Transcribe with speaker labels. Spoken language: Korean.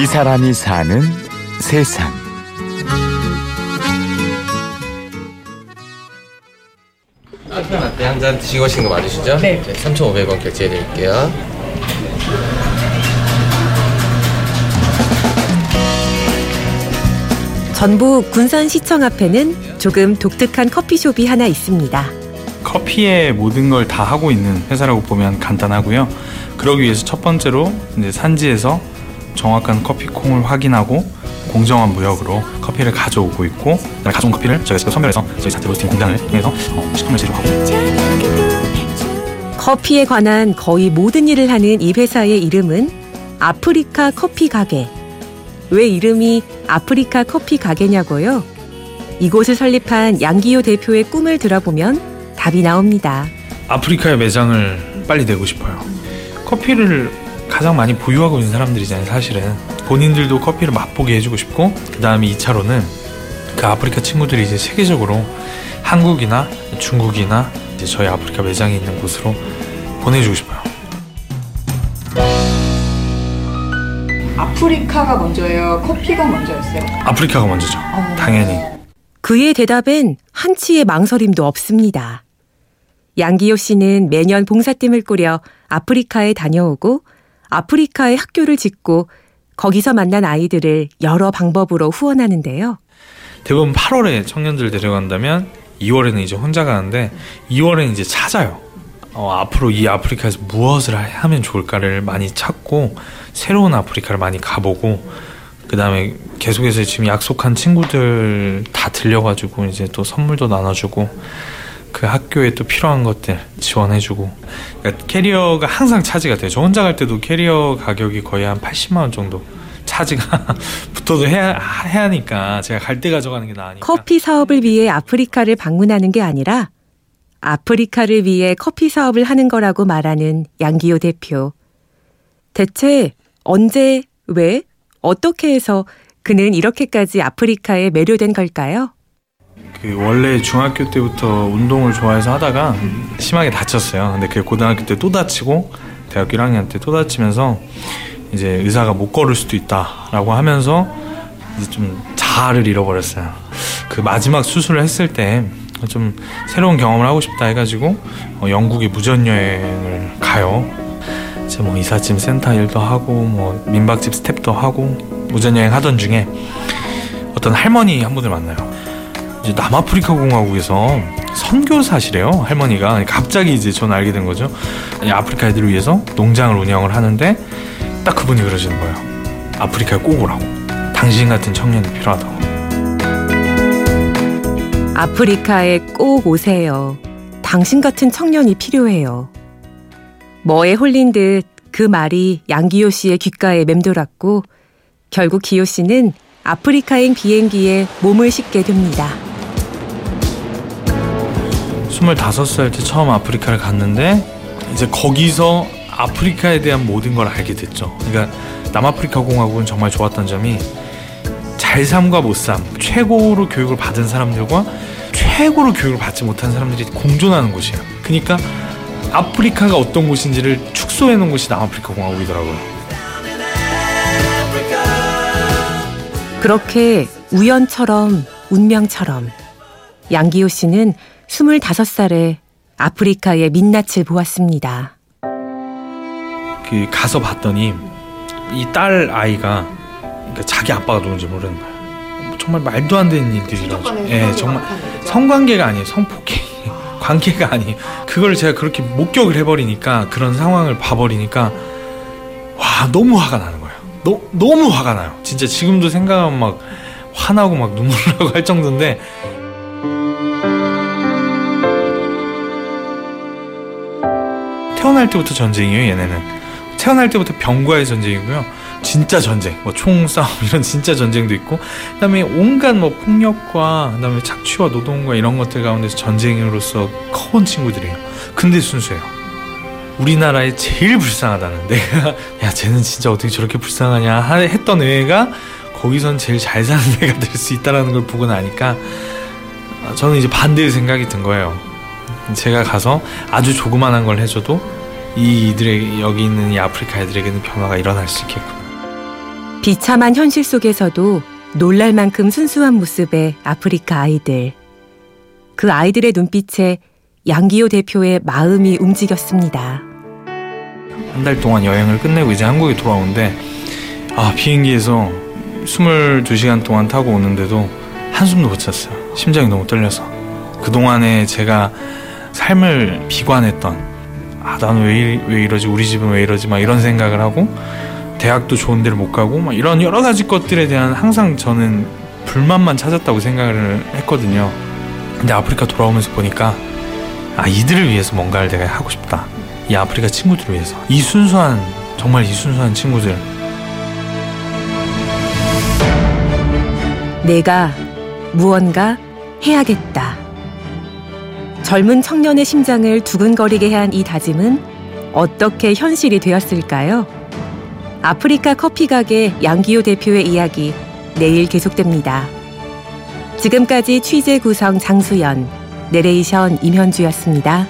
Speaker 1: 이 사람이 사는 세상.
Speaker 2: 라떼 한잔 드시고 가시는 거 맞으시죠?
Speaker 3: 네.
Speaker 2: 3,500원 결제해 드릴게요.
Speaker 3: 전북 군산시청 앞에는 조금 독특한 커피숍이 하나 있습니다.
Speaker 4: 커피의 모든 걸 다 하고 있는 회사라고 보면 간단하고요. 그러기 위해서 첫 번째로 이제 산지에서 정확한 커피콩을 확인하고 공정한 무역으로 커피를 가져오고 있고 그다음에 가져온 커피를 저희가 직접 선별해서 저희 자체 로스팅 공장을 통해서 어, 식품을 제조하고
Speaker 3: 커피에 관한 거의 모든 일을 하는 이 회사의 이름은 아프리카 커피 가게. 왜 이름이 아프리카 커피 가게냐고요? 이곳을 설립한 양기호 대표의 꿈을 들어보면 답이 나옵니다.
Speaker 4: 아프리카의 매장을 빨리 내고 싶어요. 커피를 가장 많이 보유하고 있는 사람들이잖아요, 사실은. 본인들도 커피를 맛보게 해주고 싶고, 그 다음에 2차로는 그 아프리카 친구들이 이제 세계적으로 한국이나 중국이나 이제 저희 아프리카 매장이 있는 곳으로 보내주고 싶어요.
Speaker 5: 아프리카가 먼저예요? 커피가 먼저였어요?
Speaker 4: 아프리카가 먼저죠. 당연히.
Speaker 3: 그의 대답엔 한치의 망설임도 없습니다. 양기호 씨는 매년 봉사팀을 꾸려 아프리카에 다녀오고 아프리카에 학교를 짓고 거기서 만난 아이들을 여러 방법으로 후원하는데요.
Speaker 4: 대부분 8월에 청년들을 데려간다면 2월에는 이제 혼자 가는데 2월에는 이제 찾아요. 어, 앞으로 이 아프리카에서 무엇을 하면 좋을까를 많이 찾고 새로운 아프리카를 많이 가보고 그 다음에 계속해서 지금 약속한 친구들 다 들려가지고 이제 또 선물도 나눠주고 그 학교에 또 필요한 것들 지원해주고 그러니까 캐리어가 항상 charge가 돼요. 저 혼자 갈 때도 캐리어 가격이 거의 한 80만 원 정도 charge가 붙어도 해야, 해야 하니까 제가 갈 때 가져가는 게 나으니까
Speaker 3: 커피 사업을 위해 아프리카를 방문하는 게 아니라 아프리카를 위해 커피 사업을 하는 거라고 말하는 양기호 대표. 대체 언제, 왜, 어떻게 해서 그는 이렇게까지 아프리카에 매료된 걸까요?
Speaker 4: 그 원래 중학교 때부터 운동을 좋아해서 하다가 심하게 다쳤어요. 근데 그 고등학교 때 또 다치고 대학교 1학년 때 또 다치면서 이제 의사가 못 걸을 수도 있다라고 하면서 이제 좀 자아를 잃어버렸어요. 그 마지막 수술을 했을 때 좀 새로운 경험을 하고 싶다 해가지고 어, 영국에 무전 여행을 가요. 이제 뭐 이삿짐 센터 일도 하고 뭐 민박집 스텝도 하고 무전 여행 하던 중에 어떤 할머니 한 분을 만나요. 이제 남아프리카 공화국에서 선교사시래요 할머니가 갑자기 이제 전 알게 된 거죠 이 아프리카 애들을 위해서 농장을 운영을 하는데 딱 그분이 그러시는 거예요 아프리카에 꼭 오라고 당신 같은 청년이 필요하다고
Speaker 3: 아프리카에 꼭 오세요. 당신 같은 청년이 필요해요. 뭐에 홀린 듯 그 말이 양기호 씨의 귓가에 맴돌았고 결국 기호 씨는 아프리카행 비행기에 몸을 싣게 됩니다.
Speaker 4: 25살 때 처음 아프리카를 갔는데 이제 거기서 아프리카에 대한 모든 걸 알게 됐죠 그러니까 남아프리카 공화국은 정말 좋았던 점이 잘 삶과 못 삶, 최고로 교육을 받은 사람들과 최고로 교육을 받지 못한 사람들이 공존하는 곳이에요. 그러니까 아프리카가 어떤 곳인지를 축소해 놓은 곳이 남아프리카 공화국이더라고요.
Speaker 3: 그렇게 우연처럼 운명처럼 양기호 씨는 25살에 아프리카의 민낯을 보았습니다.
Speaker 4: 그 가서 봤더니 이 딸 아이가 그러니까 자기 아빠가 누군지 모르는 거예요. 정말 말도 안 되는 일들이라죠. 예, 정말 성관계가 아니에요. 성폭행 관계가 아니에요. 그걸 제가 그렇게 목격을 해버리니까 그런 상황을 봐버리니까 와 너무 화가 나는 거예요. 너, 너무 화가 나요. 진짜 지금도 생각하면 막 화나고 막 눈물 나고 할 정도인데 태어날 때부터 전쟁이에요. 얘네는 태어날 때부터 병과의 전쟁이고요. 진짜 전쟁, 뭐 총싸움 이런 진짜 전쟁도 있고, 그다음에 온갖 뭐 폭력과 그다음에 착취와 노동과 이런 것들 가운데서 전쟁으로서 커온 친구들이에요. 근데 순수해요. 우리나라에 제일 불쌍하다는 내가 야 쟤는 진짜 어떻게 저렇게 불쌍하냐 하- 했던 애가 거기선 제일 잘 사는 애가 될 수 있다라는 걸 보고 나니까 아, 저는 이제 반대의 생각이 든 거예요. 제가 가서 아주 조그만한 걸 해줘도 이 이들의 여기 있는 이 아프리카 애들에게는 변화가 일어날 수 있겠구나.
Speaker 3: 비참한 현실 속에서도 놀랄 만큼 순수한 모습의 아프리카 아이들. 그 아이들의 눈빛에 양기호 대표의 마음이 움직였습니다.
Speaker 4: 한 달 동안 여행을 끝내고 이제 한국에 돌아오는데 아 비행기에서 22시간 동안 타고 오는데도 한숨도 못 잤어요. 심장이 너무 떨려서. 그동안에 제가 삶을 비관했던 아 나는 왜, 왜 이러지 우리 집은 왜 이러지 막 이런 생각을 하고 대학도 좋은 데를 못 가고 막 이런 여러 가지 것들에 대한 항상 저는 불만만 찾았다고 생각을 했거든요. 근데 아프리카 돌아오면서 보니까 아 이들을 위해서 뭔가를 내가 하고 싶다. 이 아프리카 친구들을 위해서 이 순수한 정말 이 순수한 친구들
Speaker 3: 내가 무언가 해야겠다. 젊은 청년의 심장을 두근거리게 한 이 다짐은 어떻게 현실이 되었을까요? 아프리카 커피 가게 양기호 대표의 이야기 내일 계속됩니다. 지금까지 취재 구성 장수연, 내레이션 임현주였습니다.